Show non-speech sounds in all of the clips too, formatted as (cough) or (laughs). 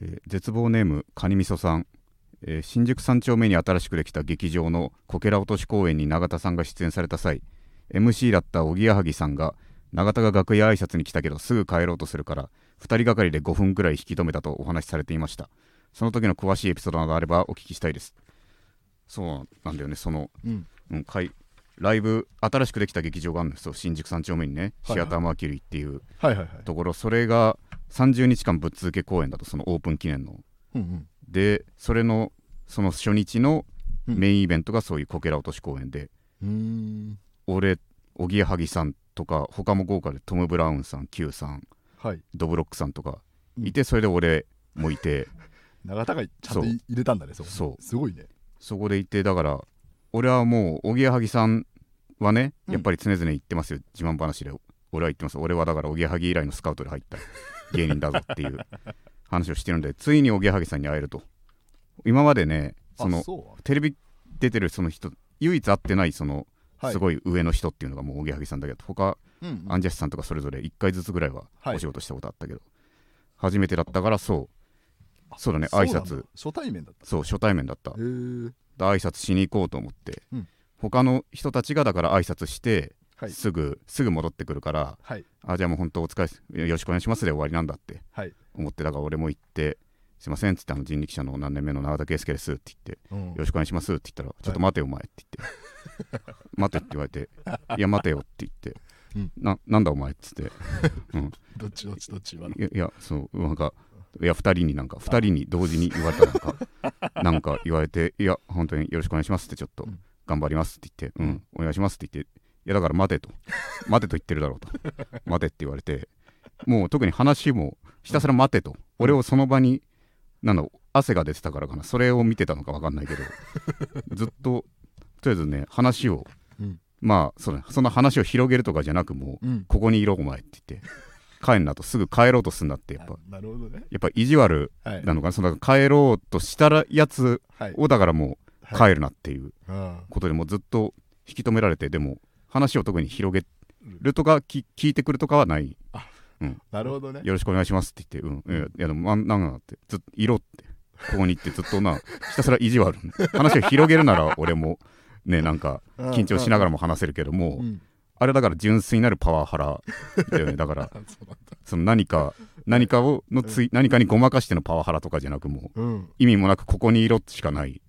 えー絶望ネームカニみそさん、えー新宿三丁目に新しくできた劇場のこけら落とし公演に永田さんが出演された際 MC だったおぎやはぎさんが永田が楽屋挨拶に来たけどすぐ帰ろうとするから2人がかりで5分くらい引き止めたとお話しされていました。その時の詳しいエピソードなどあればお聞きしたいです。そうなんだよねその、うん。うん、ライブ新しくできた劇場があるんですよ。新宿三丁目にね、はいはい。シアターマーキュリーっていうはいはいはい。ところ。それが30日間ぶっ続け公演だとそのオープン記念の。うんうん。でそれのその初日のメインイベントがそういうこけら落とし公演で、うーん。俺おぎやはぎさんとか他も豪華でトム・ブラウンさん Q さんはい。ドブロックさんとかうん。いて、それで俺もいて。(laughs) 永田がちゃんとい入れたんだね。そう。すごいね。そこでいてだから俺はもうおぎやはぎさんはねうん。やっぱり常々言ってますよ、自慢話で。俺は言ってます。俺はだからおぎやはぎ以来のスカウトで入った芸人だぞっていう話をしてるんでついにおぎやはぎさんに会えると。今までねそのテレビ出てるその人唯一会ってないそのはい。すごい上の人っていうのがもうおぎやはぎさんだけど他うんうん。アンジャッシュさんとかそれぞれ1回ずつぐらいははい。お仕事したことあったけど、初めてだったからそう。あそうだね挨拶。初対面だったそう初対面だった。挨拶しに行こうと思って、うん。他の人たちがだから挨拶して、はい。すぐすぐ戻ってくるからはい。あじゃあもう本当お疲れです。よろしくお願いしますで終わりなんだってはい。思ってだから俺も行ってすいませんっつってあの人力車の何年目の永田圭介ですって言ってうん。よろしくお願いしますって言ったら、ちょっと待てよ、お前って言って、待てって言われて、いや、待てよって言って、うん。ななんだお前っつって、(laughs) うん、どっちどっちどっちいや、いやそう、なんか、いや、2人になんか、2人に同時に言われたなんか、(laughs) なんか言われて、いや、本当によろしくお願いしますって、ちょっとうん。頑張りますって言って、うん、お願いしますって言って、いや、だから待てと、待てと言ってるだろうと、待てって言われて、もう特に話もひたすら待てと、俺をその場に、なんだ、汗が出てたからかな、それを見てたのか分かんないけど、ずっと、とりあえずね、話を、うん。まあそそんな話を広げるとかじゃなく、もう、うん。ここにいろ、お前って言って、帰んなと、すぐ帰ろうとすんなって、やっぱ、なるほどね。やっぱ意地悪はい。なのかな、その帰ろうとしたらやつはい。を、だからもう、はい帰るなっていううんことでもうずっと引き止められて、でも、話を特に広げるとか、き聞いてくるとかはない。なるほどね。よろしくお願いしますって言って、うん、いや、でも、まなんなって、ずっと、いろって、ここに行って、ずっとな、ひたすら意地悪。話を広げるなら、(laughs) 俺も、ね、なんか、緊張しながらも話せるけども、うん。あれだから純粋なるパワハラだよね。だから、(laughs) あその何か、何かをのつい、何かにごまかしてのパワハラとかじゃなく、もう、うん。意味もなく、ここにいろしかない。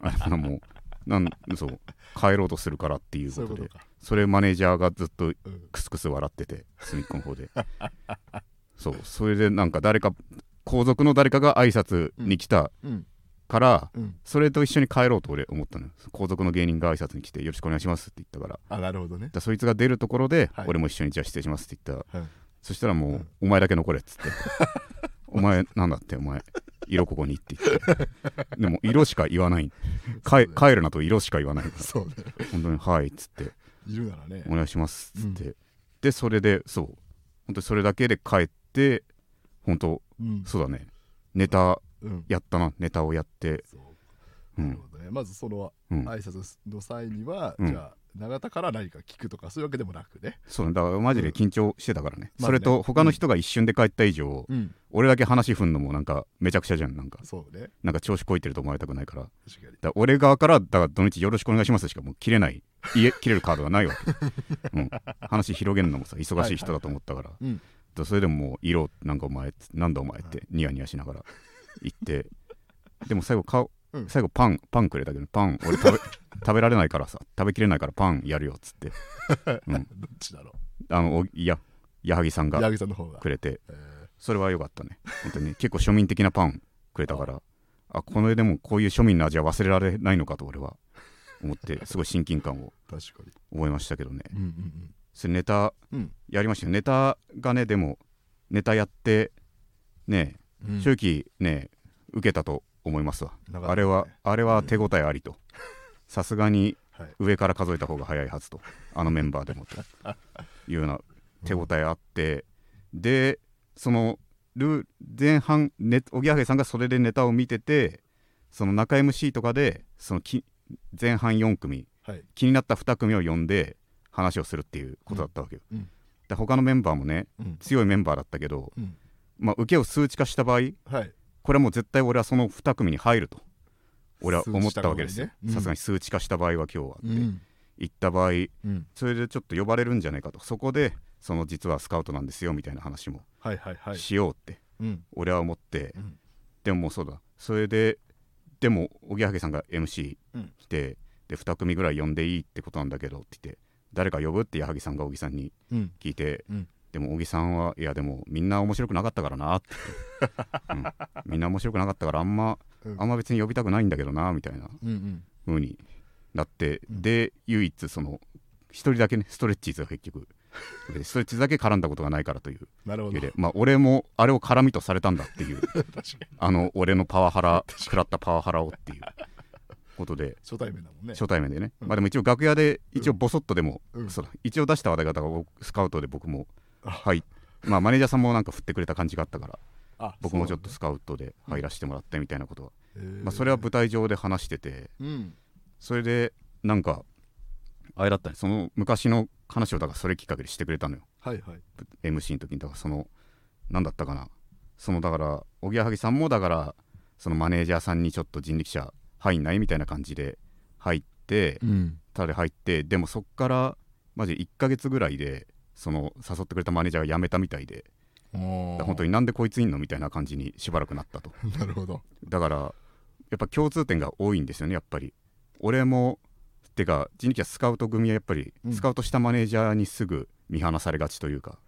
あれもう、なん、そう、帰ろうとするからっていうことで、それマネージャーがずっとうん。クスクス笑ってて隅っこの方で。(laughs) そうそれでなんか誰か皇族の誰かが挨拶に来たうん。から、うん。それと一緒に帰ろうと俺思ったの。よ皇族の芸人が挨拶に来てよろしくお願いしますって言ったから。あなるほどね。だそいつが出るところで、はい。俺も一緒にじゃあ失礼しますって言った。ら、はい。そしたらもう、うんお前だけ残れっつって。(laughs) お前なんだってお前色ここにって言って。でも色しか言わない。帰帰るなと色しか言わないから。そうね。本当にはいっつって。いるならねお願いしますっつって、でそれでそう。本当にそれだけで帰って本当うん。そうだね。ネタうん。やったな。ネタをやって。そううん。なるほどね。まずそのうん。挨拶の際にはうん。じゃあ永田から何か聞くとかそういうわけでもなくね。そうだからマジで緊張してたからね、まあねそれと他の人が一瞬で帰った以上、うん。俺だけ話振んのもなんかめちゃくちゃじゃん。なんかそうね。なんか調子こいてると思われたくないから。だか確かにら俺側からだから土日よろしくお願いしますしかもう切れない。家 (laughs) 切れるカードがないわけ、うん、話広げるのもさ忙しい人だと思ったから、うん。だからそれでももう色なんかお前なんだお前ってニヤニヤしながら言って。でも最後顔、うん。最後パンパンくれたけどパン俺食べ (laughs) 食べられないからさ食べきれないからパンやるよっつって、(laughs) うん、どっちだろあのおいや矢作さんうが八木さんの方が。くれて。えー。それは良かったね。本当に。結構庶民的なパンくれたからあこれでもこういう庶民の味は忘れられないのかと俺は思ってすごい親近感を (laughs) 確かに。覚えましたけどね。うんうんそれネタうん。やりましたよネタがねでもネタやってねうん。正直ね受けたと思いますわ、ね。あれはあれは手応えありと。さすがにはい。上から数えた方が早いはずと。あのメンバーでもと。(laughs) いうような手応えあって、でそのルー前半ねおぎやはぎさんがそれでネタを見ててその中 MC とかでそのき前半4組はい。気になった2組を呼んで話をするっていうことだったわけよ、うん。うん。で他のメンバーもねうん。強いメンバーだったけどうん。まあ、受けを数値化した場合はいこれはもう絶対俺はその2組に入ると。俺は思ったわけですよ。さすがに数値化した場合は今日はって、うん。行った場合うん。それでちょっと呼ばれるんじゃないかと。そこでその実はスカウトなんですよみたいな話もしようって。うん。俺は思って、うん。でももうそうだ。それででもおぎやはぎさんが MC うん。来て、で2組ぐらい呼んでいいってことなんだけどって言って誰か呼ぶって矢作さんが小木さんにうん。聞いて、うんでも小木さんはいやでもみんな面白くなかったからな。っ (laughs) てうん。みんな面白くなかったからあんまうん。あんま別に呼びたくないんだけどなみたいなうんうになって、うんで唯一その一人だけねストレッチーズが結局。でストレッチーズだけ絡んだことがないからという。なるほど。まあ俺もあれを絡みとされたんだっていう。あの俺のパワハラ食らったパワハラをっていう。ことで。初対面だもんね。初対面でね、うん。まあでも一応楽屋で一応ボソッとでも、うん。そうだ。一応出した話題方が僕スカウトで僕もあはい。まあマネージャーさんもなんか振ってくれた感じがあったからあ僕もちょっとスカウトで入らせてもらってみたいなことは、まあ、それは舞台上で話しててうん。それでなんかあれだったね。その昔の話をだからそれきっかけでしてくれたのよ。はいはい。MC の時に。だからその何だったかな。そのだからおぎやはぎさんもだからそのマネージャーさんにちょっと人力車入んないみたいな感じで入ってうん。ただで入ってでもそっからマジ1ヶ月ぐらいでその誘ってくれたマネージャーが辞めたみたいで本本当になんでこいついんのみたいな感じにしばらくなったと。なるほど。だからやっぱ共通点が多いんですよねやっぱり。俺もてか人力車スカウト組はやっぱりうん。スカウトしたマネージャーにすぐ見放されがちというか、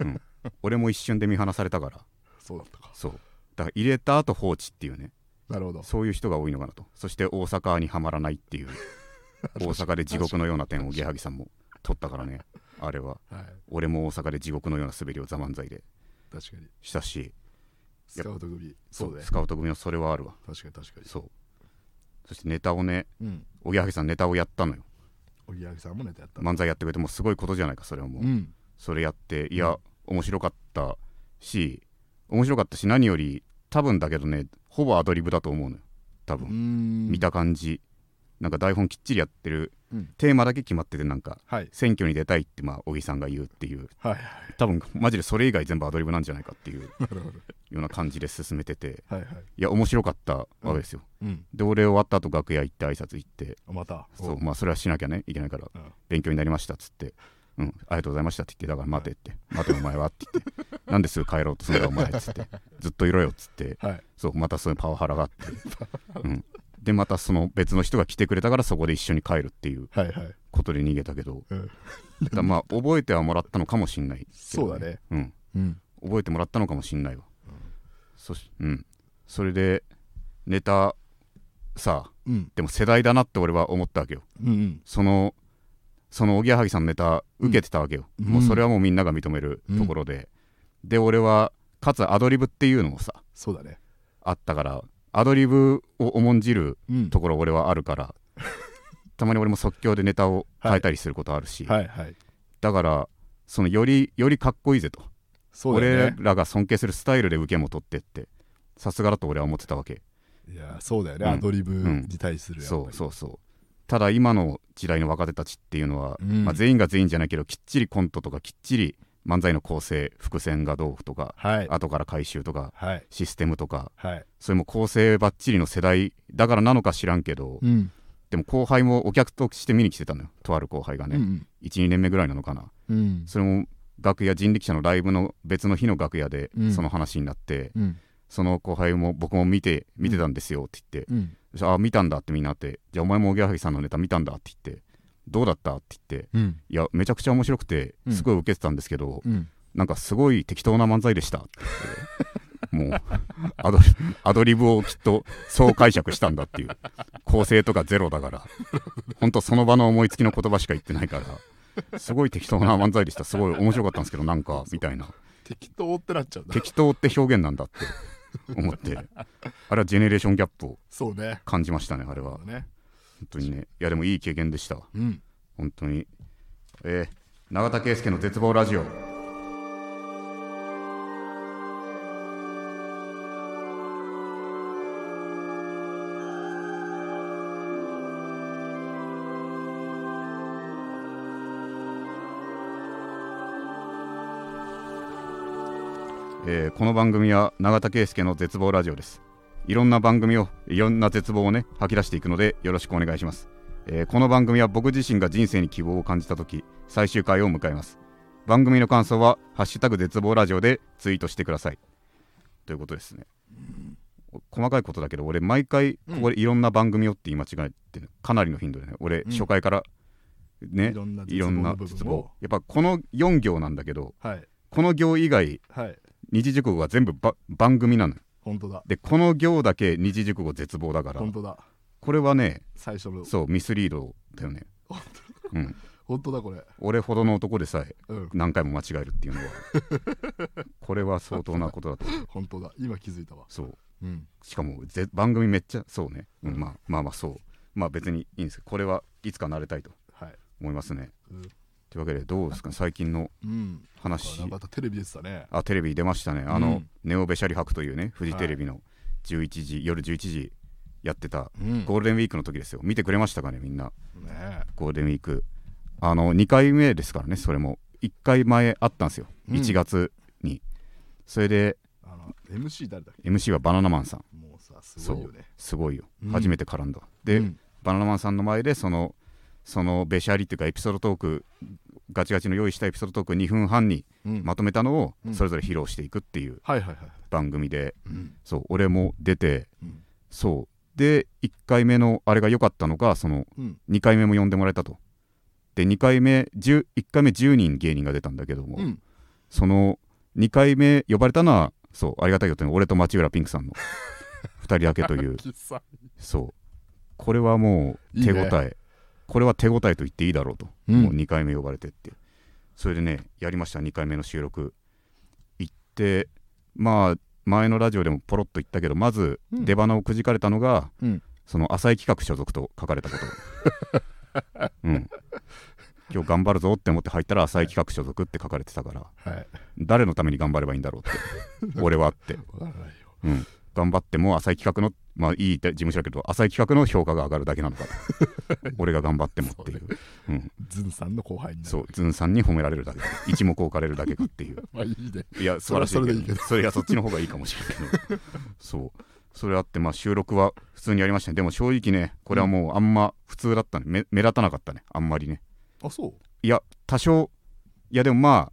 うん、(laughs) 俺も一瞬で見放されたから。そうだったか。そう。だから入れた後放置っていうね。なるほど。そういう人が多いのかなと。そして大阪にはまらないっていう。(laughs) 大阪で地獄のような点をゲハギさんも取ったからねあれは。はい。俺も大阪で地獄のような滑りを「ザ漫才で。確かに。したし。スカウト組。そうスカウト組のそれはあるわ。確かに確かに。そう。そしてネタをねうん。おぎやはぎさんネタをやったのよ。おぎやはぎさんもネタやった。漫才やってくれてもすごいことじゃないかそれはもう、うん。それやっていや、うん面白かったし面白かったし何より多分だけどねほぼアドリブだと思うのよ。多分、ん。見た感じなんか台本きっちりやってるうん。テーマだけ決まっててなんかはい。選挙に出たいってまあ小木さんが言うっていう。はいはい。多分マジでそれ以外全部アドリブなんじゃないかっていう (laughs) ような感じで進めてて。はいはい。いや面白かったわけですよ、うん。で俺終わった後楽屋行って挨拶行って。また。そうまあそれはしなきゃねいけないから。うん。勉強になりましたっつって。うん、ありがとうございましたって言ってだから待てって、待てお前はって言って。なんですぐ帰ろうとするんだお前っつって。(laughs) ずっといろよっつって。はい。そうまたそういうパワハラがあって、(laughs) うん、でまたその別の人が来てくれたからそこで一緒に帰るっていうはいはい。ことで逃げたけど。うん。だまあ覚えてはもらったのかもしんないけどそうだね。うん。うん。覚えてもらったのかもしんないわ、そしうん。それでネタさあうん。でも世代だなって俺は思ったわけよ。うんうん。そのそのおぎやはぎさんのネタ受けてたわけよ、うん。もうそれはもうみんなが認めるところで、で俺はかつアドリブっていうのもさそうだね。あったからアドリブを重んじるうん。ところ俺はあるから (laughs) たまに俺も即興でネタを変えたりすることあるし、はい。はい。だからそのよりよりかっこいいぜと、そうだよ俺ねらが尊敬するスタイルで受けも取ってってさすがだと俺は思ってたわけ。いやそうだよね。うん。アドリブに対するやっぱり。そうそうそう。ただ今の時代の若手たちっていうのは、うん。まあ、全員が全員じゃないけどきっちりコントとかきっちり漫才の構成伏線がどうとかはい。後から回収とかはい。システムとかはい。それも構成ばっちりの世代だからなのか知らんけど、うん。でも後輩もお客として見に来てたのよとある後輩がね、うん12年目ぐらいなのかな。うん。それも楽屋人力車のライブの別の日の楽屋でうん。その話になって、うん。その後輩も僕も見て見てたんですよって言って、うん。そしたらあ見たんだってみんなってじゃあお前もおぎやはぎさんのネタ見たんだって言ってどうだった？って言ってうん。いやめちゃくちゃ面白くてうん。すごい受けてたんですけど、うん。なんかすごい適当な漫才でしたって言って (laughs) もうアドリアドリブをきっとそう解釈したんだっていう。構成とかゼロだから。ほんとその場の思いつきの言葉しか言ってないから。すごい適当な漫才でした。すごい面白かったんですけどなんかみたいな。適当ってなっちゃう適当って表現なんだって思って。あれはジェネレーションギャップを感じましたねあれは。ね本当にねいやでもいい経験でしたわ。うん。本当に。えー、永田圭介の絶望ラジオ。えーこの番組は永田圭介の絶望ラジオですいろんな番組をいろんな絶望をね吐き出していくのでよろしくお願いします、えーこの番組は僕自身が人生に希望を感じた時最終回を迎えます。番組の感想は「ハッシュタグ絶望ラジオ」でツイートしてください。ということですね。細かいことだけど俺毎回ここでいろんな番組をって言い間違えてる。かなりの頻度でね。俺うん初回からね、いろんな絶絶望やっぱこの4行なんだけどはい。この行以外はい。二次熟語が全部ば番組なの。よ本当だ。でこの行だけ二次熟語絶望だから。本当だ。これはね最初の。そうミスリードだよね。うん。本当だこれ。俺ほどの男でさえうん。何回も間違えるっていうのは。(laughs) これは相当なことだと思う。本当だ。今気づいたわ。そう。うん。しかもぜ番組めっちゃそうね、うん。まあまあまあそう。まあ別にいいんですけどこれはいつか慣れたいとはい。思いますね。うんというわけでどうですか？最近のうん。話。またテレビでしたね。あテレビ出ましたね。あの、うんネオベシャリ博というねフジテレビの11時、夜11時やってたうん。ゴールデンウィークの時ですよ。見てくれましたかねみんな。ね。ゴールデンウィーク。あの2回目ですからねそれも。1回前あったんですよ。うん。1月に、それで MC 誰だっ MC はバナナマンさん。けもうさすごいよね。すごいよ、うん。初めて絡んだ。で、うん。バナナマンさんの前でそのそのべしゃりっていうかエピソードトークガチガチの用意したエピソードトーク2分半にうん。まとめたのをうん。それぞれ披露していくっていう番組で、うん。そう俺も出てうん。そう。で1回目のあれが良かったのがそのうん。2回目も呼んでもらえたと。で2回目10 1回目10人芸人が出たんだけども、うん。その2回目呼ばれたのはそうありがたいことに俺と町浦ピンクさんの (laughs) 2人だけという。そう。これはもう手応えこれは手応えと言っていいだろうと、うん。もう2回目呼ばれてって。それでねやりました。2回目の収録。行ってまあ前のラジオでもポロッと言ったけどまずうん。出花をくじかれたのが、うん。その浅井企画所属と書かれたこと。(laughs) うん。今日頑張るぞって思って入ったら浅井企画所属って書かれてたから。はい。誰のために頑張ればいいんだろうって。(laughs) 俺はって、うん、頑張っても浅井企画のまあいい事務所だけど浅井企画の評価が上がるだけなのか。と (laughs) 俺が頑張ってもっていう。うん、ズンさんの後輩にそうズンさんに褒められるだけ。一目置かれるだけかっていう。(laughs) まあいいね。いや素晴らしいそれいいけど。それそっちの方がいいかもしれないけど。(laughs) そう。それあってまあ収録は普通にやりましたね。でも正直ねこれはもうあんま普通だったね。目目立たなかったね。あんまりね。あそいや多少いやでもまあ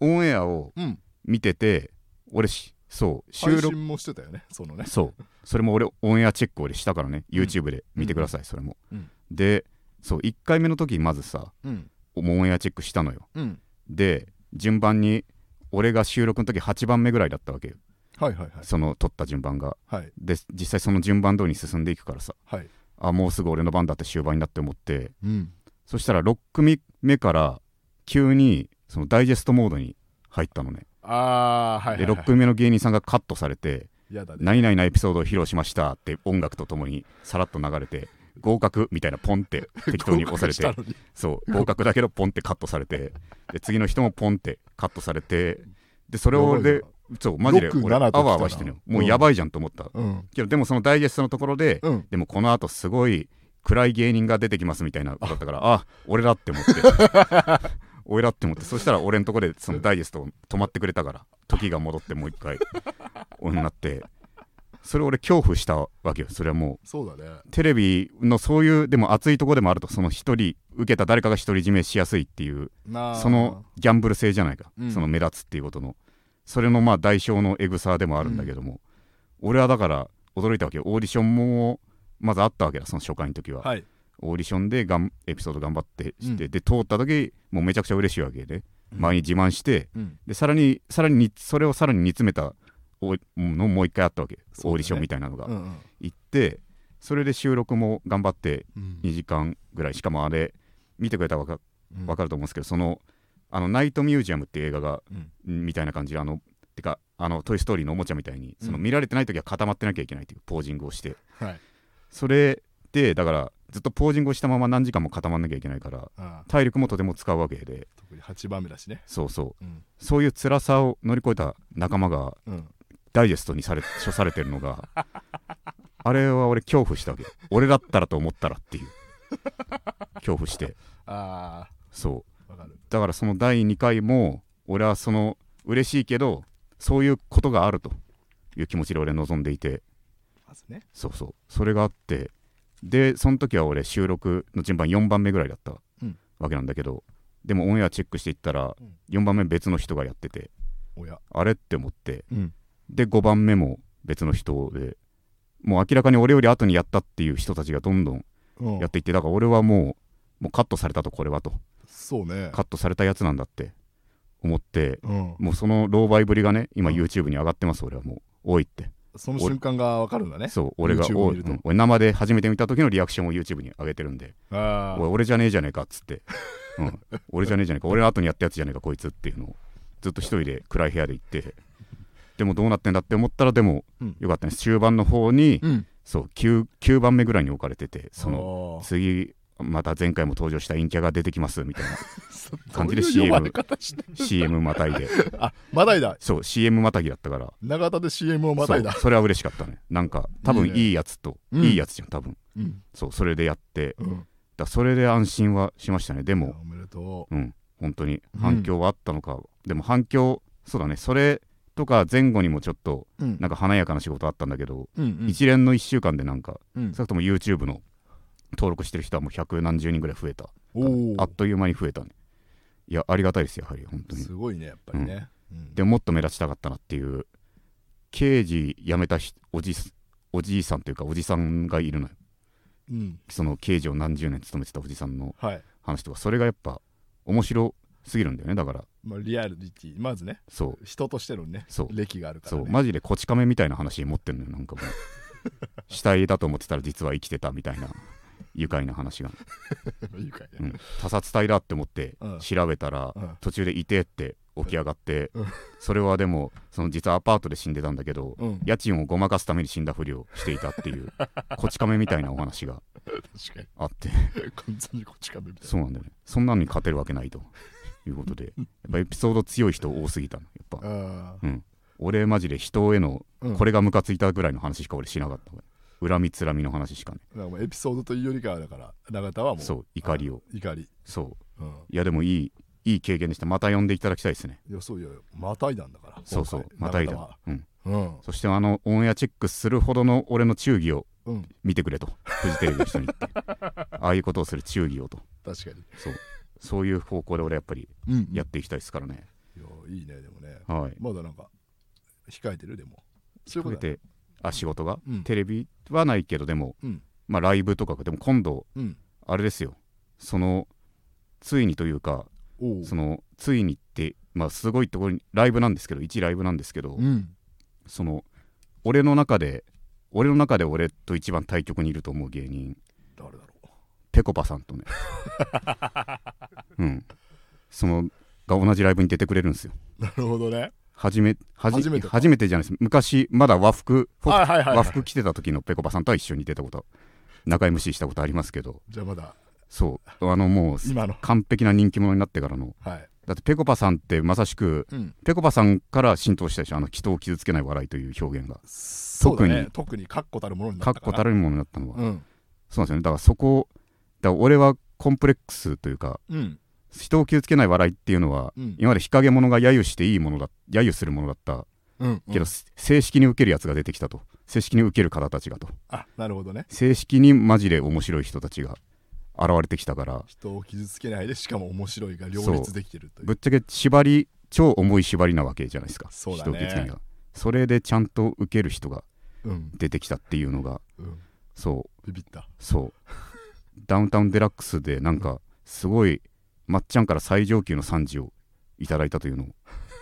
オンエアをううん。見てて俺しそう収録配信もしてたよねそのね。そうそれも俺オンエアチェック俺したからね YouTube で見てください、それも、うん。でそう1回目の時まずさうん。オンエアチェックしたのよ。うん。で順番に俺が収録の時8番目ぐらいだったわけよ。はいはいはい。その撮った順番が。はい。で実際その順番通りに進んでいくからさ。はい。あもうすぐ俺の番だって終盤になって思って。うん。そしたら6組目から急にそのダイジェストモードに入ったのね。ああーはいではい、は6組目の芸人さんがカットされて何々なエピソードを披露しましたって音楽とともにさらっと流れて合格みたいなポンって適当に押されてそう合格だけどポンってカットされて (laughs) で次の人もポンってカットされてでそれをでそうマジで6俺7と来たな。あわあわしてるよ。もうやばいじゃんと思った、うん。けどでもそのダイジェストのところで、うん。でもこの後すごい暗い芸人が出てきますみたいなだったからあ。俺だって思って。(laughs) 俺だって思って。そしたら俺のところでそのダイジェスト止まってくれたから時が戻ってもう一回俺になって。それ俺恐怖したわけよ。それはもうそうだね。テレビのそういうでも熱いとこでもあるとその一人受けた誰かが独り占めしやすいっていうそのギャンブル性じゃないか、うん。その目立つっていうことの。それのまあ代償のエグさでもあるんだけども、俺はだから驚いたわけよ。オーディションもまずあったわけだその初回の時は、はい。オーディションでがんエピソード頑張ってして、うん。で通った時もうめちゃくちゃ嬉しいわけで、うん前に自慢してうん。でさらにさらににそれをさらに煮詰めたおのもう一回あったわけ、ね。オーディションみたいなのが、うんうん。行ってそれで収録も頑張ってうん。2時間ぐらい。しかもあれ見てくれたらわかうん。わかると思うんですけどそのあのナイトミュージアムっていう映画がうん。みたいな感じであのてかあの「トイ・ストーリー」のおもちゃみたいにそのうん。見られてない時は固まってなきゃいけないというポージングをして。はい。それでだからずっとポージングをしたまま何時間も固まんなきゃいけないから体力もとても使うわけで。特に8番目だしね。そうそう。うん。そういう辛さを乗り越えた仲間がうん。ダイジェストにされ処されてるのが (laughs) あれは俺恐怖したわけ俺だったらと思ったらっていう。恐怖して。あそう。あわかる。だからその第2回も俺はその嬉しいけどそういうことがあるという気持ちで俺望んでいて。ね。そうそう。それがあってでその時は俺収録の順番4番目ぐらいだったうん。わけなんだけど、でもオンエアチェックしていったらうん。4番目別の人がやっててあれって思ってうん。で5番目も別の人でもう明らかに俺より後にやったっていう人たちがどんどんうん。やっていってだから俺はもうもうカットされたとこれはと。そうね。カットされたやつなんだって思ってうん。もうその狼狽ぶりがね今うん。YouTube に上がってます俺はもう。多いってその瞬間がわかるんだね。そう俺が俺生で初めて見た時のリアクションを YouTube に上げてるんで。俺じゃねえじゃねえかっつって、(laughs) うん、俺じゃねえじゃねえか。俺の後にやったやつじゃねえかこいつっていうのをずっと一人で暗い部屋で言って。でもどうなってんだって思ったらでもうん。よかったね。終盤の方にうん。そう 9, 9番目ぐらいに置かれててそのの次また前回も登場した陰キャが出てきますみたいな。(laughs) 感じで CM CM またいで。あまたいだ。そう CM またぎだったから。長田で CM をまたいだ。そうそれは嬉しかったね。なんか多分いいやつとうん。いいやつじゃん多分。うん。そうそれでやって。うん。だそれで安心はしましたね。でもおめでとう。ん本当に反響はあったのか、でも反響そうだね。それとか前後にもちょっとううん。なんか華やかな仕事あったんだけど、うんうん。一連の1週間でなんかうん。少なくとも YouTube の登録してる人はもう百何十人ぐらい増えた。おあっという間に増えたね。いやありがたいですよやはり本当に。すごいねやっぱりね。うん。でももっと目立ちたかったなっていう刑事辞めたひおじおじいさんというかおじさんがいるのよ。うん。その刑事を何十年勤めてたおじさんのはい。話とか。それがやっぱ面白すぎるんだよねだから。まあリアリティまずね。そう。人としてのねそう。歴があるからね。そう。マジでこち亀みたいな話持ってんのよなんかもう。死体だと思ってたら実は生きてたみたいな愉快な話が、いいかいねうん、他殺体だって思ってうん。調べたら、うん。途中でいてって起き上がって、うん。それはでもその実はアパートで死んでたんだけど、うん。家賃をごまかすために死んだふりをしていたっていう (laughs) こち亀みたいなお話があって。完全にこっちかめみたいそうなんだよね。そんなのに勝てるわけないということでやっぱエピソード強い人多すぎたのやっぱ。うん。俺マジで人へのこれがムカついたぐらいの話しか俺しなかった恨みつらみの話しかね。エピソードというよりかはだから永田はもうそう怒りを。あ怒り。そう。うん。いやでもいいいい経験でした。また呼んでいただきたいですね。いやそういやまたいだんだからそうそうまたいだ。うん。うん。そしてあのオンエアチェックするほどの俺の忠義をうん。見てくれと。フジテレビの人に言って。(laughs) ああいうことをする忠義をと。確かに。そう。そういう方向で俺やっぱりうんやっていきたいですからね、いやいいねでもね。はい。まだなんか控えてる？でも。そういうことあ仕事が、うん。テレビはないけどでも、うん。まあライブとかでも今度うん。あれですよ。そのついにというかそのついにってまあすごいところにライブなんですけど一ライブなんですけど、うん。その俺の中で俺の中で俺と一番対局にいると思う芸人。誰だろぺこぱさんとね。(laughs) うん。そのが同じライブに出てくれるんですよ。うなるほどね初めはじ初めてか。初めてじゃないです。昔まだ和服はいはいはいはい。和服着てた時のぺこぱさんとは一緒に出たこと中 MC したことありますけど。じゃあまだ。そう。あのもう今の。完璧な人気者になってからの。はい。だってぺこぱさんってまさしくうん。ぺこぱさんから浸透したでしょあの人を傷つけない笑いという表現が。ね。特特に確固たるものにな確ったから。固たるものになったのは、うん。そうなんですよね。だからそこだから俺はコンプレックスというかうん人を傷つけない笑いっていうのは、うん。今まで日陰者が揶揄していいものだ揶揄するものだったうんけど、正式に受けるやつが出てきたと。正式に受ける方たちがと。あなるほどね。正式にマジで面白い人たちが現れてきたから人を傷つけないでしかも面白いが両立できてるという。ぶっちゃけ縛り超重い縛りなわけじゃないですか。そうだね。人を傷つけないがそれでちゃんと受ける人がうん。出てきたっていうのがうん。そう。ビビった。そう。ダウンタウンデラックスでなんかすごいまっちゃんから最上級の賛辞をいただいたというのを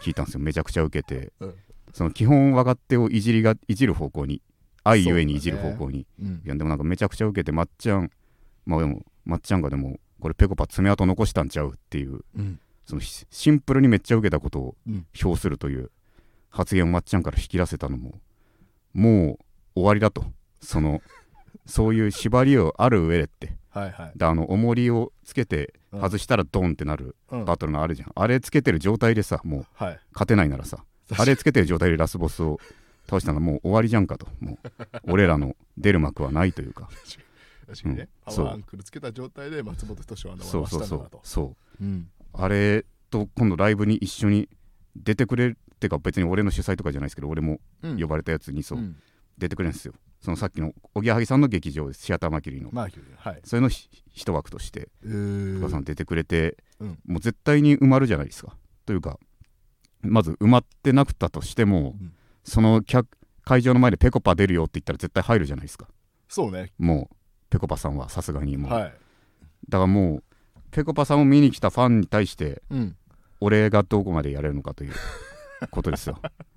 聞いたんですよ。(laughs) めちゃくちゃ受けて、うん。その基本若手をいじりがいじる方向に愛ゆえにいじる方向に、うん。いやでもなんかめちゃくちゃ受けてまっちゃんまあでもまっちゃんがでもこれぺこぱ爪痕残したんちゃうっていううん。そのシシンプルにめっちゃ受けたことをうん評するという発言をまっちゃんから引き出せたのももう終わりだと。その (laughs) そういう縛りをある上でって。はいはい。だあの重りをつけてうん外したらドンってなるうん。バトルのあるじゃん、あれつけてる状態でさもうはい。勝てないならさあれつけてる状態でラスボスを倒したのはもう終わりじゃんかと。もう俺らの出る幕はないというか。(laughs) 確かにね。うん。パそう。アンクルつけた状態で松本人志はそうそうそう。そう。うん。あれと今度ライブに一緒に出てくれるってか別に俺の主催とかじゃないですけど俺もうん呼ばれたやつにそう、うん。出てくれるんですよそのさっきのおぎやはぎさんの劇場シアターマーキュリーの、はい。それのひ一枠としてえお母さんー出てくれて、うん。もう絶対に埋まるじゃないですか。というかまず埋まってなくったとしても、うん。その客会場の前でペコパ出るよって言ったら絶対入るじゃないですか。そうね。もうペコパさんはさすがにもう、はい。だからもうペコパさんを見に来たファンに対してうん。俺がどこまでやれるのかということですよ (laughs)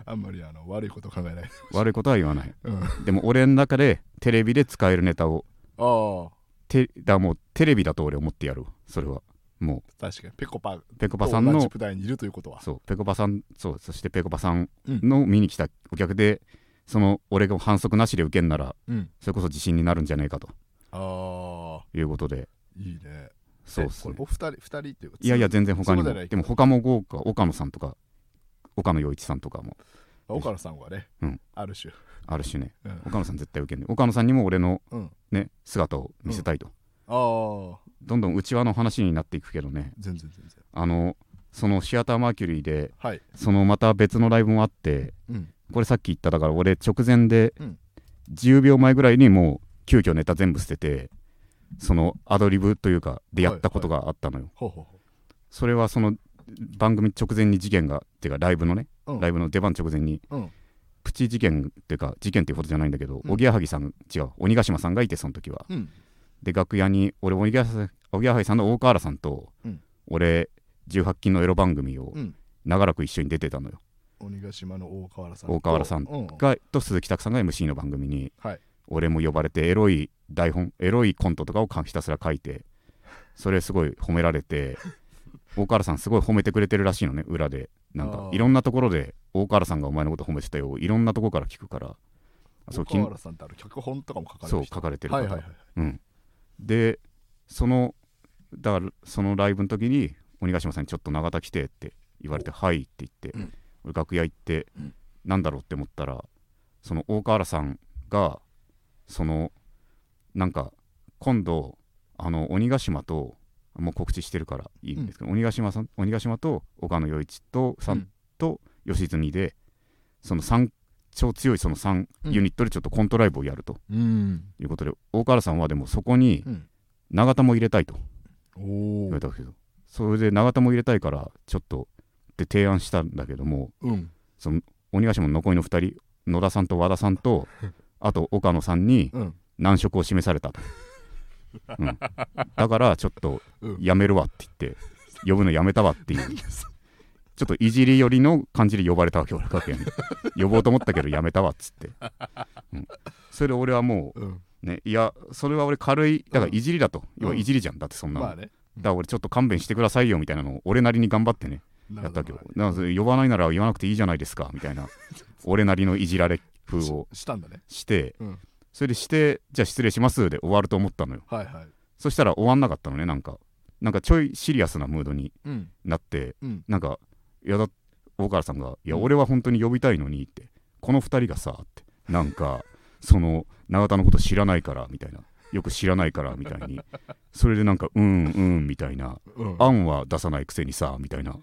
(laughs) あんまりあの悪いこと考えない。悪いことは言わない。うん。あでも俺の中でテレビで使えるネタをあてだもうテレビだと俺思ってやる。それは。も確かに。ペコパ。うペコパさんの台にいるということは。そう。ペコパさんそう。そしてペコパさんうん。の見に来たお客でその俺が反則なしで受けんならうん。それこそ自信になるんじゃねえかと。ああ。いうことで。いいね。そうっすね。えこれお二人二人っていうかいやいや全然他にも。でも他も豪華岡野さんとか岡野陽一さんとかも。岡野さんはね、うん。ある種、あるしね。うん、岡野さん絶対受けんね岡野さんにも俺のうん。ね姿を見せたいと、ああ。どんどん内輪の話になっていくけどね。全然全然。あのそのシアターマーキュリーではい。そのまた別のライブもあってうん。これさっき言っただから俺直前でうん。10秒前ぐらいにもう急遽ネタ全部捨ててそのアドリブというかでやったことがあったのよ、ほうほうほそれはその番組直前に事件がっていうかライブのね、うん。ライブの出番直前にうん。プチ事件っていうか事件っていうことじゃないんだけどうん。おぎやはぎさん違う鬼ヶ島さんがいてその時は。で楽屋に俺おぎやはおぎやはぎさんの大河原さんと、うん。俺18金のエロ番組をうん。長らく一緒に出てたのよ、鬼ヶ島の大河原さんと。大河原さんうん。がと鈴木拓さんが MC の番組にはい。俺も呼ばれてエロい台本エロいコントとかをかひたすら書いてそれすごい褒められて大河原さんすごい褒めてくれてるらしいのね裏で。なんかいろんなところで大河原さんがお前のこと褒めてたよ。いろんなところから聞くから。そう大河原さんってある脚本とかも書かれるそう人書かれてる方、はいはいはい。うん、でそのだからそのライブの時に鬼ヶ島さんにちょっと永田来てって言われてはいって言って、うん。俺楽屋行って、うん。なんだろうって思ったらその大河原さんがそのなんか今度あの鬼ヶ島ともう告知してるからいいんですけど、鬼ヶ島さん鬼ヶ島と岡野陽一とさん、うん。と吉住でその3超強いその3うん。ユニットでちょっとコントライブをやると。うん。いうことで、大河原さんはでもそこにうん。永田も入れたいと。お言われおたけどそれで永田も入れたいからちょっとって提案したんだけどもうん。その鬼ヶ島の残りの2人野田さんと和田さんと (laughs) あと岡野さんにうん。難色を示されたと、うん、だからちょっとうん。やめるわって言って呼ぶのやめたわっていう。ちょっといじり寄りの感じで呼ばれたわけ俺呼ぼうと思ったけどやめたわっつって、うん、それで俺はもうん。うねいやそれは俺軽いだからいじりだと、うん。要はいじりじゃんだってそんなの、まあね。だから俺ちょっと勘弁してくださいよみたいなのを俺なりに頑張ってね。やったわけどだから呼ばないなら言わなくていいじゃないですかみたいな。(laughs) 俺なりのいじられ風をししたんだね。してうんそれでしてじゃあ失礼しますで終わると思ったのよ。はいはい。そしたら終わんなかったのねなんか。なんかちょいシリアスなムードにうん。なってうん。なんかいやだ大川さんが「いやうん。俺は本当に呼びたいのに」ってこの2人がさって。なんか (laughs) その永田のこと知らないからみたいな。よく知らないからみたいに。それでなんかうんうんみたいな。うん。案は出さないくせにさみたいな。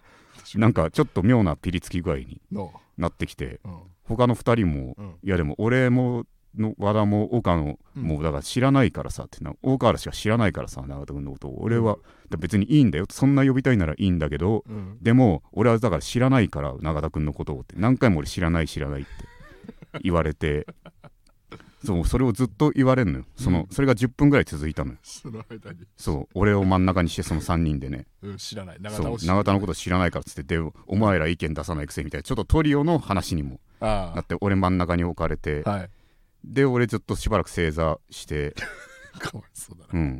なんかちょっと妙なピリつき具合にの。なってきて。うん。他の2人もうん。いやでも俺もの和田も岡野もだから知らないからさってな大河原しか知らないからさ永田君のことを。俺はだ別にいいんだよ。そんな呼びたいならいいんだけどうん。でも俺はだから知らないから永田君のことをって。何回も俺知らない知らないって。(laughs) 言われて。そうそれをずっと言われるのよ。その、うん。それが10分ぐらい続いたのよ。その間に。そう俺を真ん中にしてその3人でね。うん知らない。長そう田田のこと知らないからっつってでお前ら意見出さないくせみたいな。ちょっとトリオの話にもなあ。って俺真ん中に置かれて、あはいで俺ずっとしばらく正座して。(laughs) かわいそうだな。うん。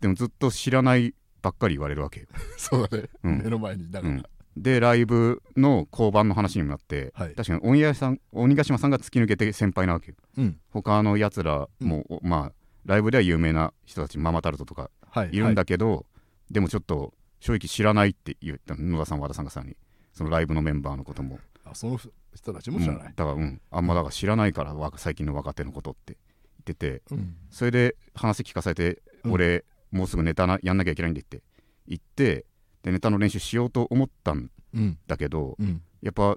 でもずっと知らないばっかり言われるわけよ、そうだね。うん。目の前にだから。うん、でライブの交番の話にもなって、はい。確かに鬼ヶさん鬼ヶ島さんが突き抜けて先輩なわけよ。うん。他のやつらも、まあライブでは有名な人たちママタルトとかはいいるんだけど、でもちょっと正直知らないって言った野田さん和田さんがさらに。そのライブのメンバーのことも、あその人たちも知らない。うん。だからうん。あんまだから知らないからわ最近の若手のことって言ってて。うん。それで話聞かされて、うん。俺もうすぐネタなやんなきゃいけないんでって言ってでネタの練習しようと思ったんうん。だけどうん。やっぱ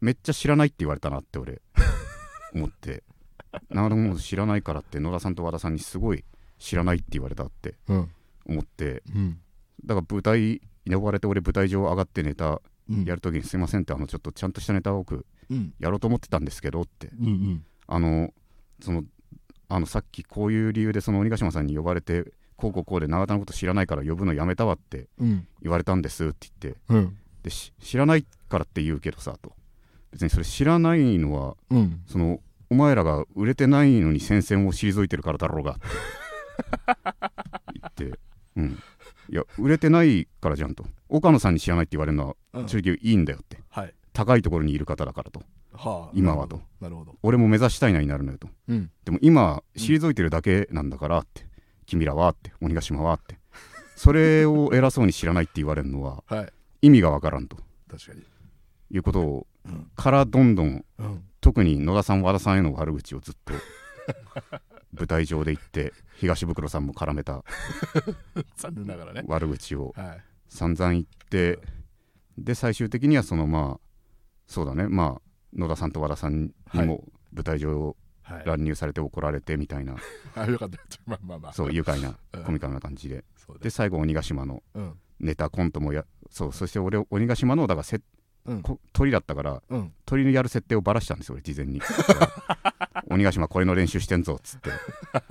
めっちゃ知らないって言われたなって俺。(laughs) 思って。長田も知らないからって野田さんと和田さんにすごい知らないって言われたってうん。思って。うん。だから舞台に呼ばれて俺舞台上上がってネタうんやるときにすいませんってあのちょっとちゃんとしたネタを僕うん。やろうと思ってたんですけどって。うんうん。あのそのあのさっきこういう理由でその鬼ヶ島さんに呼ばれてこうこうこうで永田のこと知らないから呼ぶのやめたわってうん。言われたんですって言って。うん。でし知らないからって言うけどさと。別にそれ知らないのはうん。そのお前らが売れてないのに戦線を退いてるからだろうが。っ (laughs) て言って、うん、いや売れてないからじゃんと。岡野さんに知らないって言われるのはうん。正直いいんだよって。はい。高いところにいる方だからと。はあ今はと。なるほど。俺も目指したいなになるのよと。うん。でも今退いてるだけなんだからって、君らはって。鬼ヶ島はって。それを偉そうに知らないって言われるのは (laughs) はい。意味がわからんと。確かに。いうことをうん。からどんどんうん。特に野田さん和田さんへの悪口をずっと (laughs) 舞台上で言って東袋さんも絡めた (laughs) 残念ながらね。悪口をはい。散々言ってで最終的にはそのまあそうだね。まあ野田さんと和田さんにも舞台上をはい。乱入されて怒られてみたいな、(laughs) あよかった。(laughs) まあまあまあ。そう愉快なうん。コミカルな感じで。で最後鬼ヶ島のうん。ネタコントもやそうそして俺鬼ヶ島のだからせ鳥だったからうん。鳥のやる設定をばらしたんですよ俺事前に鬼ヶ島これの練習してんぞっつって。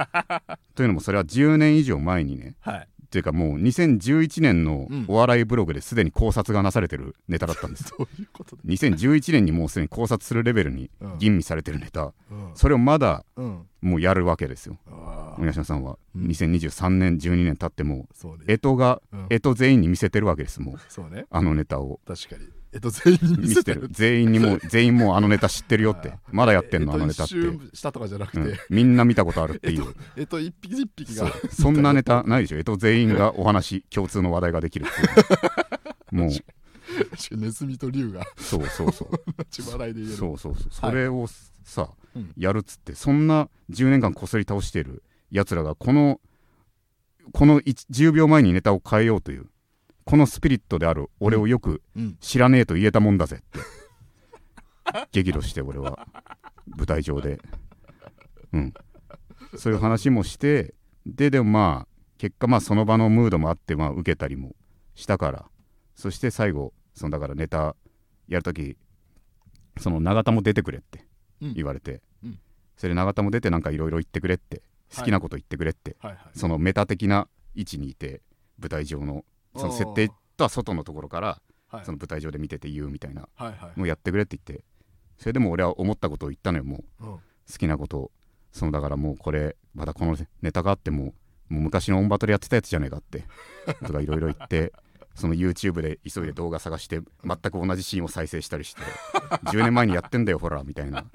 (laughs) というのもそれは10年以上前にね。はい。っていうかもう2011年のうん。お笑いブログですでに考察がなされてるネタだったんです。(laughs) そういうことで2011年にもうすでに考察するレベルにうん。吟味されてるネタ。うん。それをまだうん。もうやるわけですよ。ああ鬼ヶ島さんはうん。2023年12年経っても干支がうん。干支全員に見せてるわけですもう。そうね。あのネタを。確かにえっと全員に見せてる。全員にもう (laughs) 全員もうあのネタ知ってるよって。まだやってんのあのネタって、したとかじゃなくうん。て、みんな見たことあるっていう。えっと一匹一匹が。そんなネタないでしょ。干支全員がお話共通の話題ができるっていう。(laughs) もう。ネズミと竜が。そうそうそう。血笑いで言えるそうそうそう。そ (laughs) はい。れをさ、うん。やるっつってそんな10年間こすり倒してるやつらがこのこの1 10秒前にネタを変えようというこのスピリットである俺をよくうん。知らねえと言えたもんだぜって。(laughs) 激怒して俺は。舞台上で。うん。そういう話もしてででもまあ結果まあその場のムードもあってまあ受けたりもしたから。そして最後そのだからネタやるときその永田も出てくれってうん。言われて、うん。それ永田も出てなんかいろいろ言ってくれって。好きなこと言ってくれって、はいはい。そのメタ的な位置にいて舞台上のその設定とは外のところからはい。その舞台上で見てて言うみたいなはいはい。もうやってくれって言ってそれでも俺は思ったことを言ったのよもう。うん。好きなことを。そのだからもうこれまたこのネタがあってももう昔のオンバトでやってたやつじゃねえかって (laughs) とかいろいろ言ってその YouTube で急いで動画探して全く同じシーンを再生したりして10年前にやってんだよほらみたいな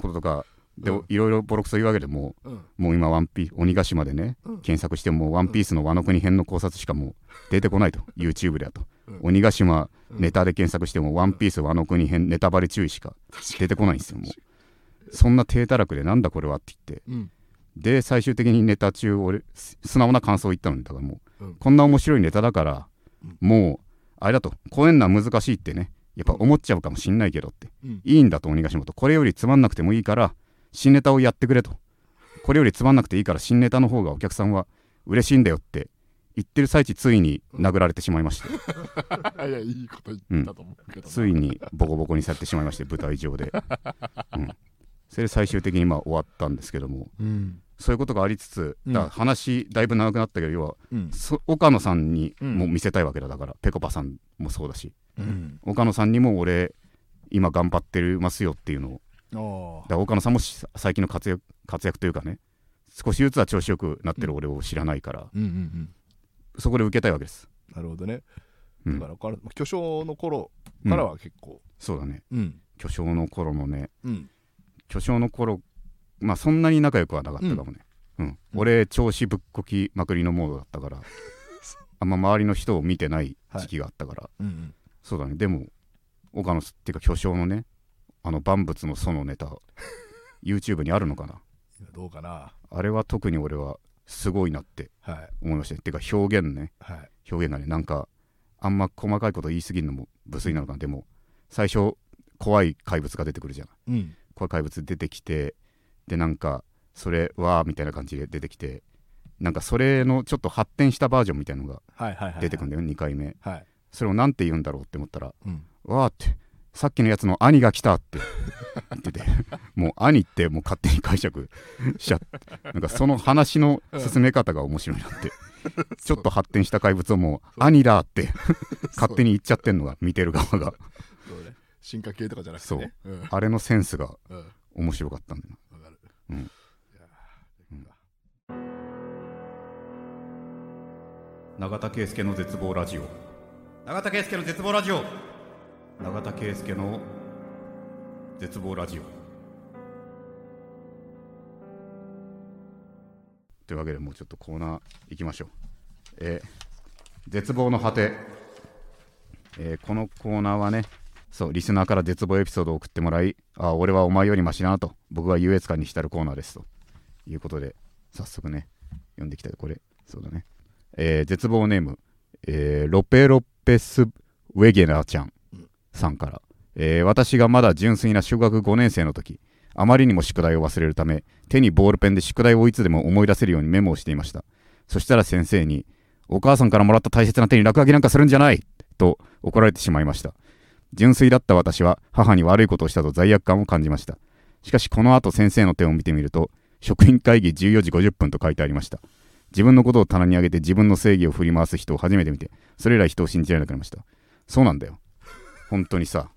こととかでうん。いろいろボロクソ言うわけでもうん。うもう今ワンピ鬼ヶ島でねうん。検索してもワンピースの和の国編の考察しかもう出てこないと。YouTube でだと。うん。鬼ヶ島うん。ネタで検索してもワンピース和の国編ネタバレ注意しか出てこないんですよもう。そんな低たらくでなんだこれはって言って。で最終的にネタ中俺す素直な感想を言ったのにだからもう、うん。こんな面白いネタだから、うん。もうあれだと。こういうのは難しいってね。やっぱ思っちゃうかもしんないけどって、うん。いいんだと鬼ヶ島と。これよりつまんなくてもいいから新ネタをやってくれと。これよりつまんなくていいから新ネタの方がお客さんは嬉しいんだよって言ってる最中ついに殴られてしまいまして、いやいいこと言ったと思うけどな。ついにボコボコにされてしまいまして舞台上で、うん、それで最終的にまあ終わったんですけども。うん。そういうことがありつつ、うん。だ話だいぶ長くなったけど要は岡野さんにうん。も見せたいわけだだから、ぺこぱさんもそうだし。うん。岡野さんにも俺今頑張ってますよっていうのをあだ岡野さんもし最近の活躍活躍というかね少しずつは調子よくなってる俺を知らないから、うんうんうん。そこで受けたいわけです、なるほどね。うん。だからこれ巨匠の頃からは結構。そうだね。うん。巨匠の頃のねうん。巨匠の頃まあそんなに仲良くはなかったかもね、うん。俺調子ぶっこきまくりのモードだったから (laughs) あんま周りの人を見てない時期があったから、うんうん。そうだね。でも岡野っていうか巨匠のねあの万物のそのネタ (laughs) YouTube にあるのかな？今どうかな？あれは特に俺はすごいなってはい。思いましたね。てか表現ね。はい。表現がねなんかあんま細かいこと言い過ぎるのも無粋なのかな。でも最初怖い怪物が出てくるじゃん。うん。怖い怪物出てきてでなんかそれわーみたいな感じで出てきてなんかそれのちょっと発展したバージョンみたいなのがはいはいはい出てくるんだよ、2回目。はい。それをなんて言うんだろうって思ったらうん。わーってさっきのやつの兄が来たって。言ってて。もう兄ってもう勝手に解釈しちゃって。なんかその話の進め方が面白いなって。ちょっと発展した怪物をもう兄だって。勝手に言っちゃってんのが見てる側が。そうね。進化系とかじゃなくてね。う。んうん。あれのセンスがわ面白かったんだよかる。うん。いや永田圭介の絶望ラジオ。永田圭介の絶望ラジオ永田圭介の絶望ラジオ。というわけでもうちょっとコーナー行きましょう。えー絶望の果て、えーこのコーナーはねそうリスナーから絶望エピソードを送ってもらいあ俺はお前よりマシなと僕は優越感に浸るコーナーですと。いうことで早速ね読んでいきたいこれそうだね。えー絶望ネーム、えーロペロペス・ウェゲナちゃん。さんから、えー私がまだ純粋な小学5年生の時あまりにも宿題を忘れるため手にボールペンで宿題をいつでも思い出せるようにメモをしていました。そしたら先生に「お母さんからもらった大切な手に落書きなんかするんじゃない!」と怒られてしまいました。純粋だった私は母に悪いことをしたと罪悪感を感じました。しかしこの後先生の手を見てみると職員会議14時50分と書いてありました。自分のことを棚に上げて自分の正義を振り回す人を初めて見てそれ以来人を信じられなくなりました。そうなんだよ。本当にさ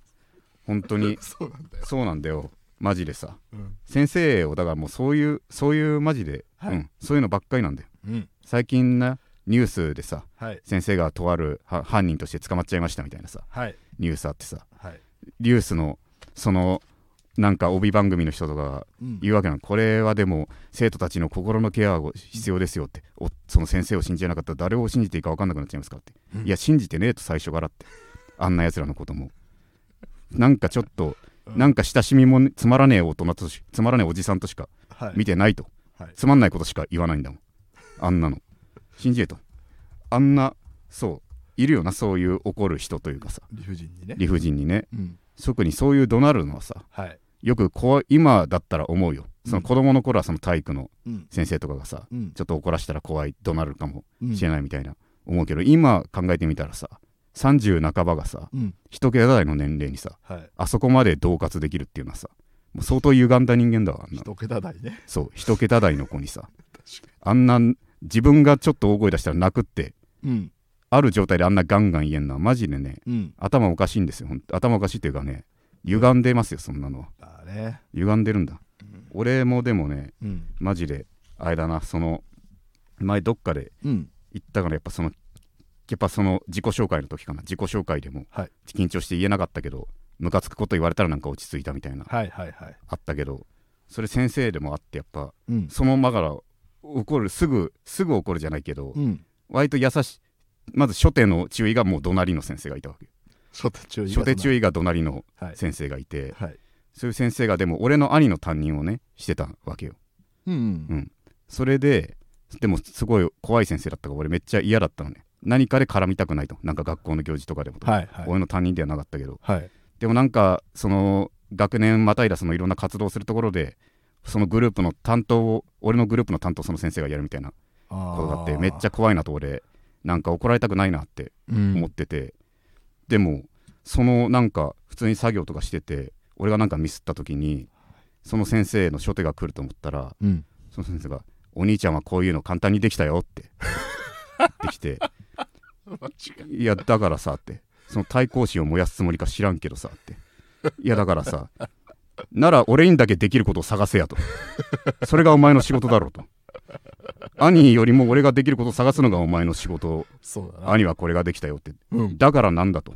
本当に (laughs) そうなんだよ。そうなんだよ。マジでさ。うん。先生をだからもうそういうそういうマジで、はい。うん、そういうのばっかりなんだよ。うん。最近なニュースでさはい。先生がとあるは犯人として捕まっちゃいましたみたいなさはい。ニュースあってさはい。ニュースのそのなんか帯番組の人とかがうん。言うわけなの。これはでも生徒たちの心のケアが必要ですよって。おその先生を信じなかったら誰を信じていいか分かんなくなっちゃいますかって、うん。いや信じてねえと最初からってあんなやつらのことも。なんかちょっとうんなんか親しみもねつまらねえ大人としつまらねえおじさんとしかはい。見てないと、はい。つまんないことしか言わないんだもん。あんなの。信じえと。あんなそういるよなそういう怒る人というかさ。理不尽にね。理不尽にね。うん。特にそういう怒鳴るのはさはい。よくこう今だったら思うよ。その子供の頃はその体育のうん。先生とかがさうん。ちょっと怒らしたら怖い怒鳴るかもうん。しれないみたいな思うけど今考えてみたらさ30半ばがさうん。一桁台の年齢にさはい。あそこまで恫喝できるっていうのはさもう相当歪んだ人間だわ一桁台ね。そう一桁台の子にさ (laughs) あんな自分がちょっと大声出したら泣くってにうん。ある状態であんなガンガン言えんのはマジでねうん。頭おかしいんですよ頭おかしいっていうかね歪んでますよそんなのは。ね。歪んでるんだ。俺もでもねうん。マジであれだなその前どっかでうん。言ったからやっぱそのやっぱその自己紹介の時かな。自己紹介でもはい。緊張して言えなかったけどムカつくこと言われたらなんか落ち着いたみたいな。はいはいはい。あったけどそれ先生でもあってやっぱうん。そのままから怒るすぐすぐ怒るじゃないけどうん。割と優しいまず初手の注意がもう怒鳴りの先生がいたわけ。初手注意初手注意意が怒鳴りのはい。先生がいてはい。そういう先生がでも俺の兄の担任をねしてたわけよ。うん。うん。それででもすごい怖い先生だったから俺めっちゃ嫌だったのね何かで絡みたくないと。なんか学校の行事とかでも、はいはい。俺の担任ではなかったけど。はい。でもなんかその学年またいだそのいろんな活動するところでそのグループの担当を俺のグループの担当をその先生がやるみたいなことがあってめっちゃ怖いなと俺なんか怒られたくないなって思思ってて、でもそのなんか普通に作業とかしてて俺がなんかミスった時にその先生の初手が来ると思ったらうん。その先生が「お兄ちゃんはこういうの簡単にできたよ」って。言ってきてマジか「(laughs) いやだからさ」って。その対抗心を燃やすつもりか知らんけどさって「いやだからさなら俺にだけできることを探せや」と「それがお前の仕事だろ」うと「兄よりも俺ができることを探すのがお前の仕事。兄はこれができたよ」って。うん。だからなんだと。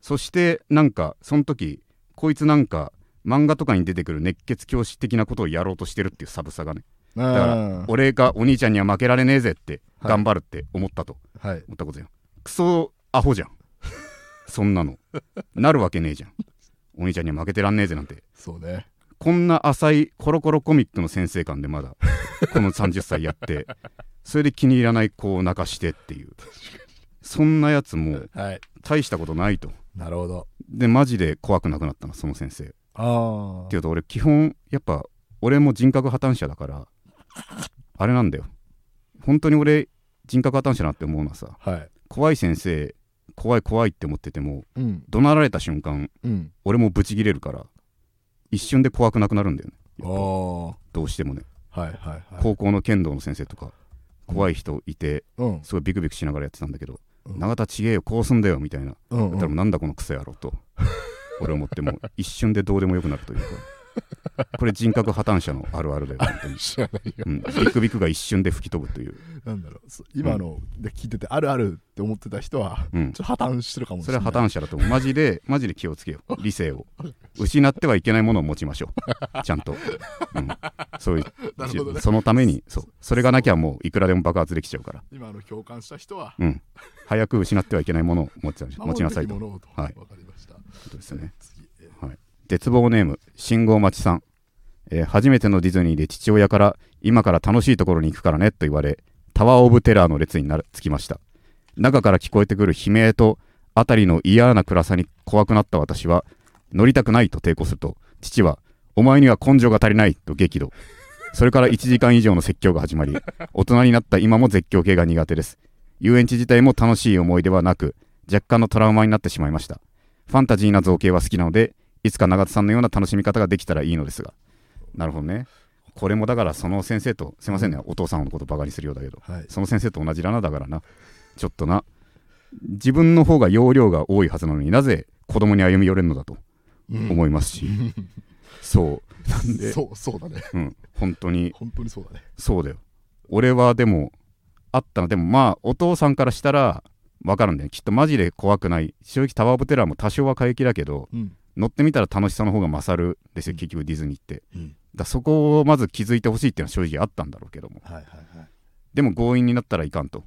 そしてなんかその時こいつなんか漫画とかに出てくる熱血教師的なことをやろうとしてるっていうサブさがね。だだから俺がお兄ちゃんには負けられねえぜって。はい頑張るって思ったと。はい。思ったことよクソアホじゃん。(laughs) そんなの。なるわけねえじゃん。お兄ちゃんには負けてらんねえぜなんて。そうね。こんな浅いコロコロコミックの先生感でまだこの30歳やってそれで気に入らない子を泣かしてっていう。そんなやつもはい。大したことないと。なるほど。でマジで怖くなくなったのその先生。ってああいうと俺基本やっぱ俺も人格破綻者だからあれなんだよ本当に俺人格破綻者なって思うのはさはい。怖い先生怖い怖いって思っててもうん。怒鳴られた瞬間うん。俺もブチギレるから一瞬で怖くなくなるんだよね。どうしてもね。いはいはい。高校の剣道の先生とか怖い人いてうん。すごいビクビクしながらやってたんだけど「うん永田ちげえよこうすんだよ」みたいな。うんだったらなんだこのクソ野郎と (laughs) 俺思っても一瞬でどうでもよくなるというか (laughs) これ人格破綻者のあるあるだよ本当に、知らないよ。うん、ビクビクが一瞬で吹き飛ぶという、なんだろう。そ今ので聞いててあるあるって思ってた人はうん。ちょっと破綻してるかもしそれれない。は破綻者だと思う。(laughs) マジでマジで気をつけよう。理性を。失ってはいけないものを持ちましょう。(laughs) ちゃんと、うん、そういうね。そのために。そう。それがなきゃもういくらでも爆発できちゃうから。今の共感した人は。うん。早く失ってはいけないものを持ち持ちなさいと。はい。わかりました。ことですね絶望ネーム信号待ちさん、えー初めてのディズニーで父親から今から楽しいところに行くからねと言われタワー・オブ・テラーの列になるつきました。中から聞こえてくる悲鳴と辺りの嫌な暗さに怖くなった私は乗りたくないと抵抗すると父はお前には根性が足りないと激怒。それから1時間以上の説教が始まり大人になった今も絶叫系が苦手です。遊園地自体も楽しい思い出はなく若干のトラウマになってしまいました。ファンタジーな造形は好きなのでいつか永田さんのような楽しみ方ができたらいいのですが。なるほどね。これもだからその先生とすいませんね、お父さんのことバカにするようだけどはい。その先生と同じだなだからな。ちょっとな。自分の方が容量が多いはずなのになぜ子供に歩み寄れるのだとうん。思いますし、そう。(laughs) なんで？そうそうだね。うん。本当に。本当にそうだね。そうだよ。俺はでもあったな。でもまあお父さんからしたら分かるんだよきっとマジで怖くない。正直タワー・オブ・テラーも多少は過激だけどうん乗ってみたら楽しさの方が勝るですよ結局ディズニーって。うん。だそこをまず気づいてほしいっていうのは正直あったんだろうけども。はいはいはい。でも強引になったらいかんと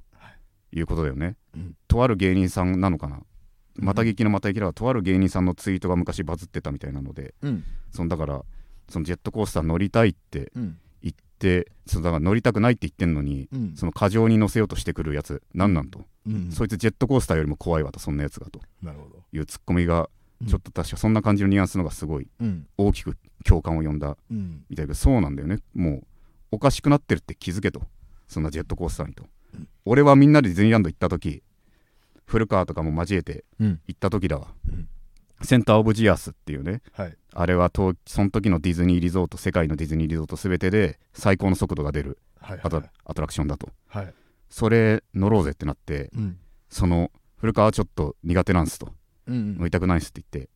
い。うことだよね、うん。とある芸人さんなのかな。また劇のまた劇だがとある芸人さんのツイートが昔バズってたみたいなので。うん。そのだからそのジェットコースター乗りたいってうん。言ってそのだから乗りたくないって言ってんのにうん。その過剰に乗せようとしてくるやつなんなんと、うん。そいつジェットコースターよりも怖いわとそんなやつがと。いうツッコミがうんちょっと確かそんな感じのニュアンスのがすごいうん。大きく共感を呼んだうん。みたいだけどそうなんだよね。もうおかしくなってるって気づけと。そんなジェットコースターにと、うん。俺はみんなでディズニーランド行った時古川とかも交えてうん。行った時だわ、うん。センター・オブ・ジアスっていうねはい。あれはとその時のディズニーリゾート世界のディズニーリゾート全てで最高の速度が出るアトラクションだと。はい。それ乗ろうぜってなってうん。その古川はちょっと苦手なんすとうんたくないっすって言って。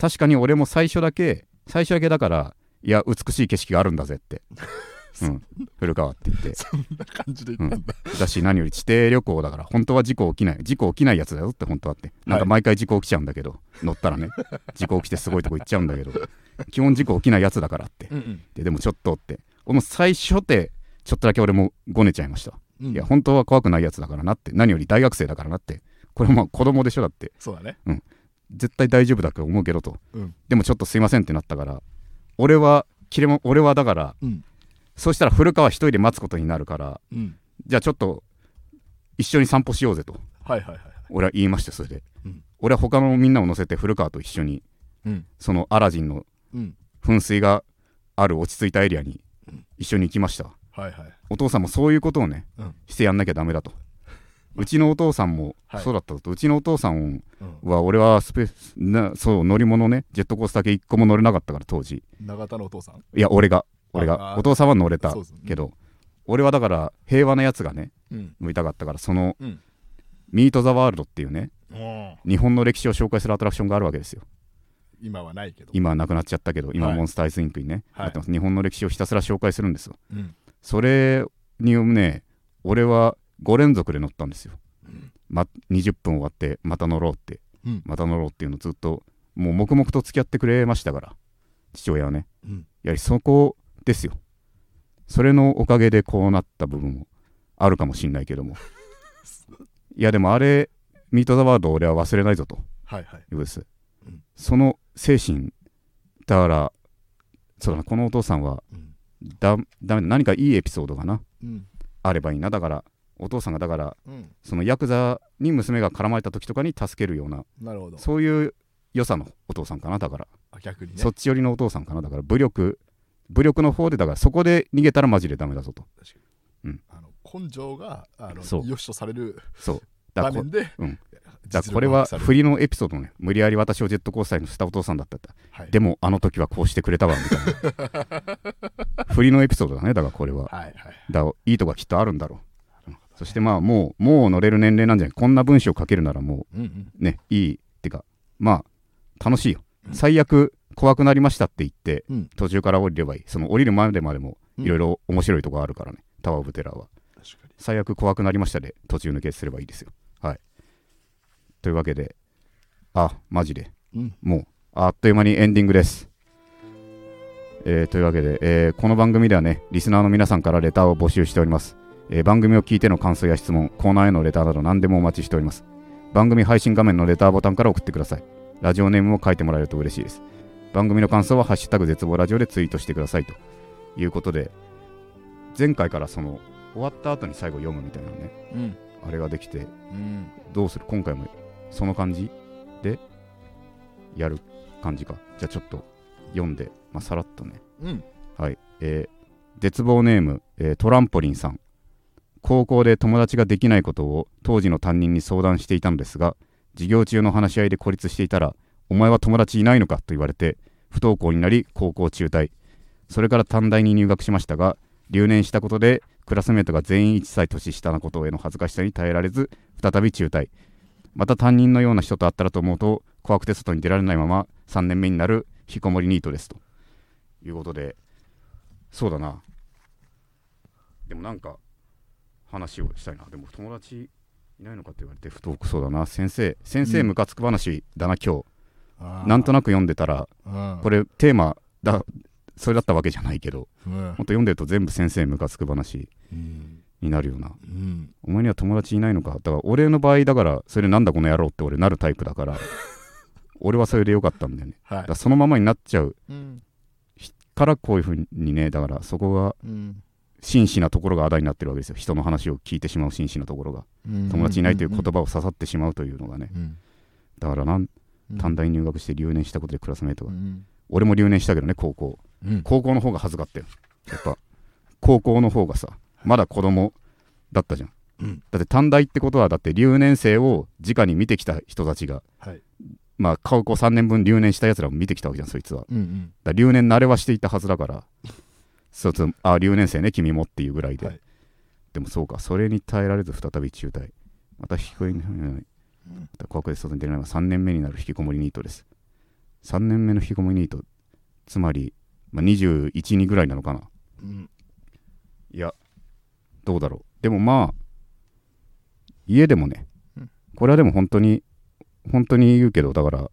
確かに俺も最初だけ最初だけだからいや美しい景色があるんだぜって、(laughs) うん、古川って言って。そんな感じで言ったんだ。だし何より地底旅行だから本当は事故起きない事故起きないやつだよって本当はって。なんか毎回事故起きちゃうんだけど、乗ったらね。事故起きてすごいとこ行っちゃうんだけど (laughs) 基本事故起きないやつだからって。うんうん。ででもちょっとって。俺も最初ってちょっとだけ俺もごねちゃいました、うん。いや本当は怖くないやつだからなって。何より大学生だからなって。これも子供でしょだって。そうだね絶対大丈夫だと思うけどと、うん。でもちょっとすいませんってなったから俺は切れも俺はだからうん。そうしたら古川一人で待つことになるからうん。じゃあちょっと一緒に散歩しようぜと。はいはいはい俺は言いましたそれで、うん。俺は他のみんなを乗せて古川と一緒にうん。そのアラジンのうん。噴水がある落ち着いたエリアに一緒に行きました。はいはい。お父さんもそういうことをね、うん。してやんなきゃダメだとうちのお父さんもはい。そうだったと、うちのお父さんうん。は俺はスペースなそう乗り物ねジェットコースター系一個も乗れなかったから当時。永田のお父さん？いや俺が俺が。お父さんは乗れたけど俺はだから平和なやつがねうん。乗りたかったからそのうん。ミート・ザ・ワールドっていうねお日本の歴史を紹介するアトラクションがあるわけですよ。今はないけど。今はなくなっちゃったけど今はい。モンスターアイスインクにね、はい。なってます。日本の歴史をひたすら紹介するんですよ。うん。それにね俺は5連続で乗ったんですよ、うん。ま、20分終わってまた乗ろうって。うん。また乗ろうっていうのをずっともう黙々と付き合ってくれましたから父親はね。うん。やはりそこですよ。それのおかげでこうなった部分もあるかもしんないけども。(laughs) いやでもあれミート・ザ・ワールド俺は忘れないぞと。はいはい。いうん。その精神だからそうだなこのお父さんはうん。だだ何かいいエピソードがなうん。あればいいな。だからお父さんがだからうん。そのヤクザに娘が絡まれた時とかに助けるようなそういう良さのお父さんかなだから、あ逆にね。そっち寄りのお父さんかなだから武力武力の方でだからそこで逃げたらマジでダメだぞと。あの根性があのそう。良しとされるそう。だからうん。実だこれは振りのエピソードね無理やり私をジェットコースターに乗せたお父さんだったはい。でもあの時はこうしてくれたわみたいな。(laughs) 振りのエピソードだねだからこれは。はいはいだいいとこがきっとあるんだろうそしてまあもうもう乗れる年齢なんじゃない？こんな文章書けるならもうんうん。うねいいってかまあ楽しいよ。うん最悪怖くなりましたって言ってうん。途中から降りればいい。その降りるまでまでもうん。いろいろ面白いとこあるからねタワーオブテラーは最悪怖くなりましたで途中抜けすればいいですよ。はい。というわけであマジで。うん。もうあっという間にエンディングです。えーというわけで、えーこの番組ではね、リスナーの皆さんからレターを募集しております。えー番組を聞いての感想や質問、コーナーへのレターなど何でもお待ちしております。番組配信画面のレターボタンから送ってください。ラジオネームも書いてもらえると嬉しいです。番組の感想は、ハッシュタグ絶望ラジオでツイートしてくださいということで、前回からその終わった後に最後読むみたいなね、うんあれができて、うんどうする？今回もその感じ？でやる感じか。じゃあちょっと読んで、まあ、さらっとね。うんはい。えー絶望ネーム、えートランポリンさん。高校で友達ができないことを当時の担任に相談していたのですが、授業中の話し合いで孤立していたら、お前は友達いないのかと言われて、不登校になり高校中退。それから短大に入学しましたが、留年したことでクラスメートが全員1歳年下なことへの恥ずかしさに耐えられず、再び中退。また担任のような人と会ったらと思うと、怖くて外に出られないまま3年目になる引きこもりニートですということで、そうだな。でもなんか話をしたいな。でも友達いないのかって言われて不登校そうだな。先生、先生うんムカつく話だな、今あー日。なんとなく読んでたら、うん。これテーマだ、それだったわけじゃないけど、うん。ほんと読んでると全部先生ムカつく話うん。になるよな。うん。お前には友達いないのか？だから俺の場合だからそれでなんだこの野郎って俺なるタイプだから (laughs) 俺はそれでよかったんだよね。はい。だそのままになっちゃううん。からこういうふうにねだからそこがうん真摯なところがあだになってるわけですよ。人の話を聞いてしまう真摯なところが。友達いないという言葉を刺さってしまうというのがね。うん。だからな短大に入学して留年したことでクラスメートがうん。俺も留年したけどね高校。うん。高校の方が恥ずかったよ。やっぱ。高校の方がさまだ子供だったじゃん。うん。だって短大ってことはだって留年生を直に見てきた人たちがはい。まあ高校3年分留年したやつらを見てきたわけじゃんそいつは。うんうん。ら留年慣れはしていたはずだからそうそう。あ留年生ね君もっていうぐらいで、はい。でもそうか。それに耐えられず再び中退。また引きこもりにまた怖くて外に出れない。のが3年目になる引きこもりニートです。3年目の引きこもりニート。つまり、まあ、212ぐらいなのかな。うん。いやどうだろう。でもまあ家でもね、うん。これはでも本当に本当に言うけどだから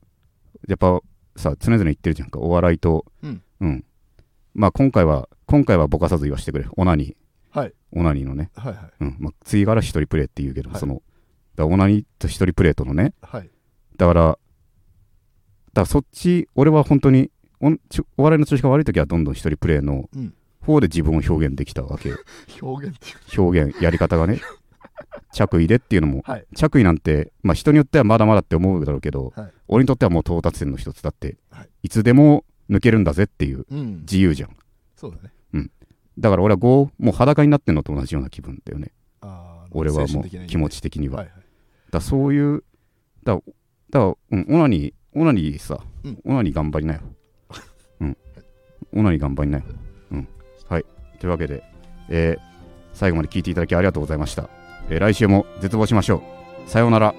やっぱさ常々言ってるじゃんか。お笑いとうん。まあ今回は今回はぼかさず言わせてくれ。オナニー。はい。オナニーのね。はいはい。うん。まあ次から一人プレイって言うけど、はい。そのだオナニーと一人プレイとのね。はい。だからだからそっち俺は本当におお笑いの調子が悪い時はどんどん一人プレイのうん。方で自分を表現できたわけよ。(laughs) 表現っていう表現やり方がね。(laughs) 着衣でっていうのもはい。着衣なんて、まあ、人によってはまだまだって思うだろうけど、はい。俺にとってはもう到達点の一つだって、はい。い、つでも抜けるんだぜっていううん。自由じゃん。そうだねだから俺はこうもう裸になってんのと同じような気分だよね。俺はもう気持ち的には、はいはい。だそういうだだから、うん、オナニーオナニーさ、うん。オナニー頑張りなよ。うん。オナニー頑張りなよ。うん。はい。というわけで、えー最後まで聞いていただきありがとうございました、えー来週も絶望しましょう。さようなら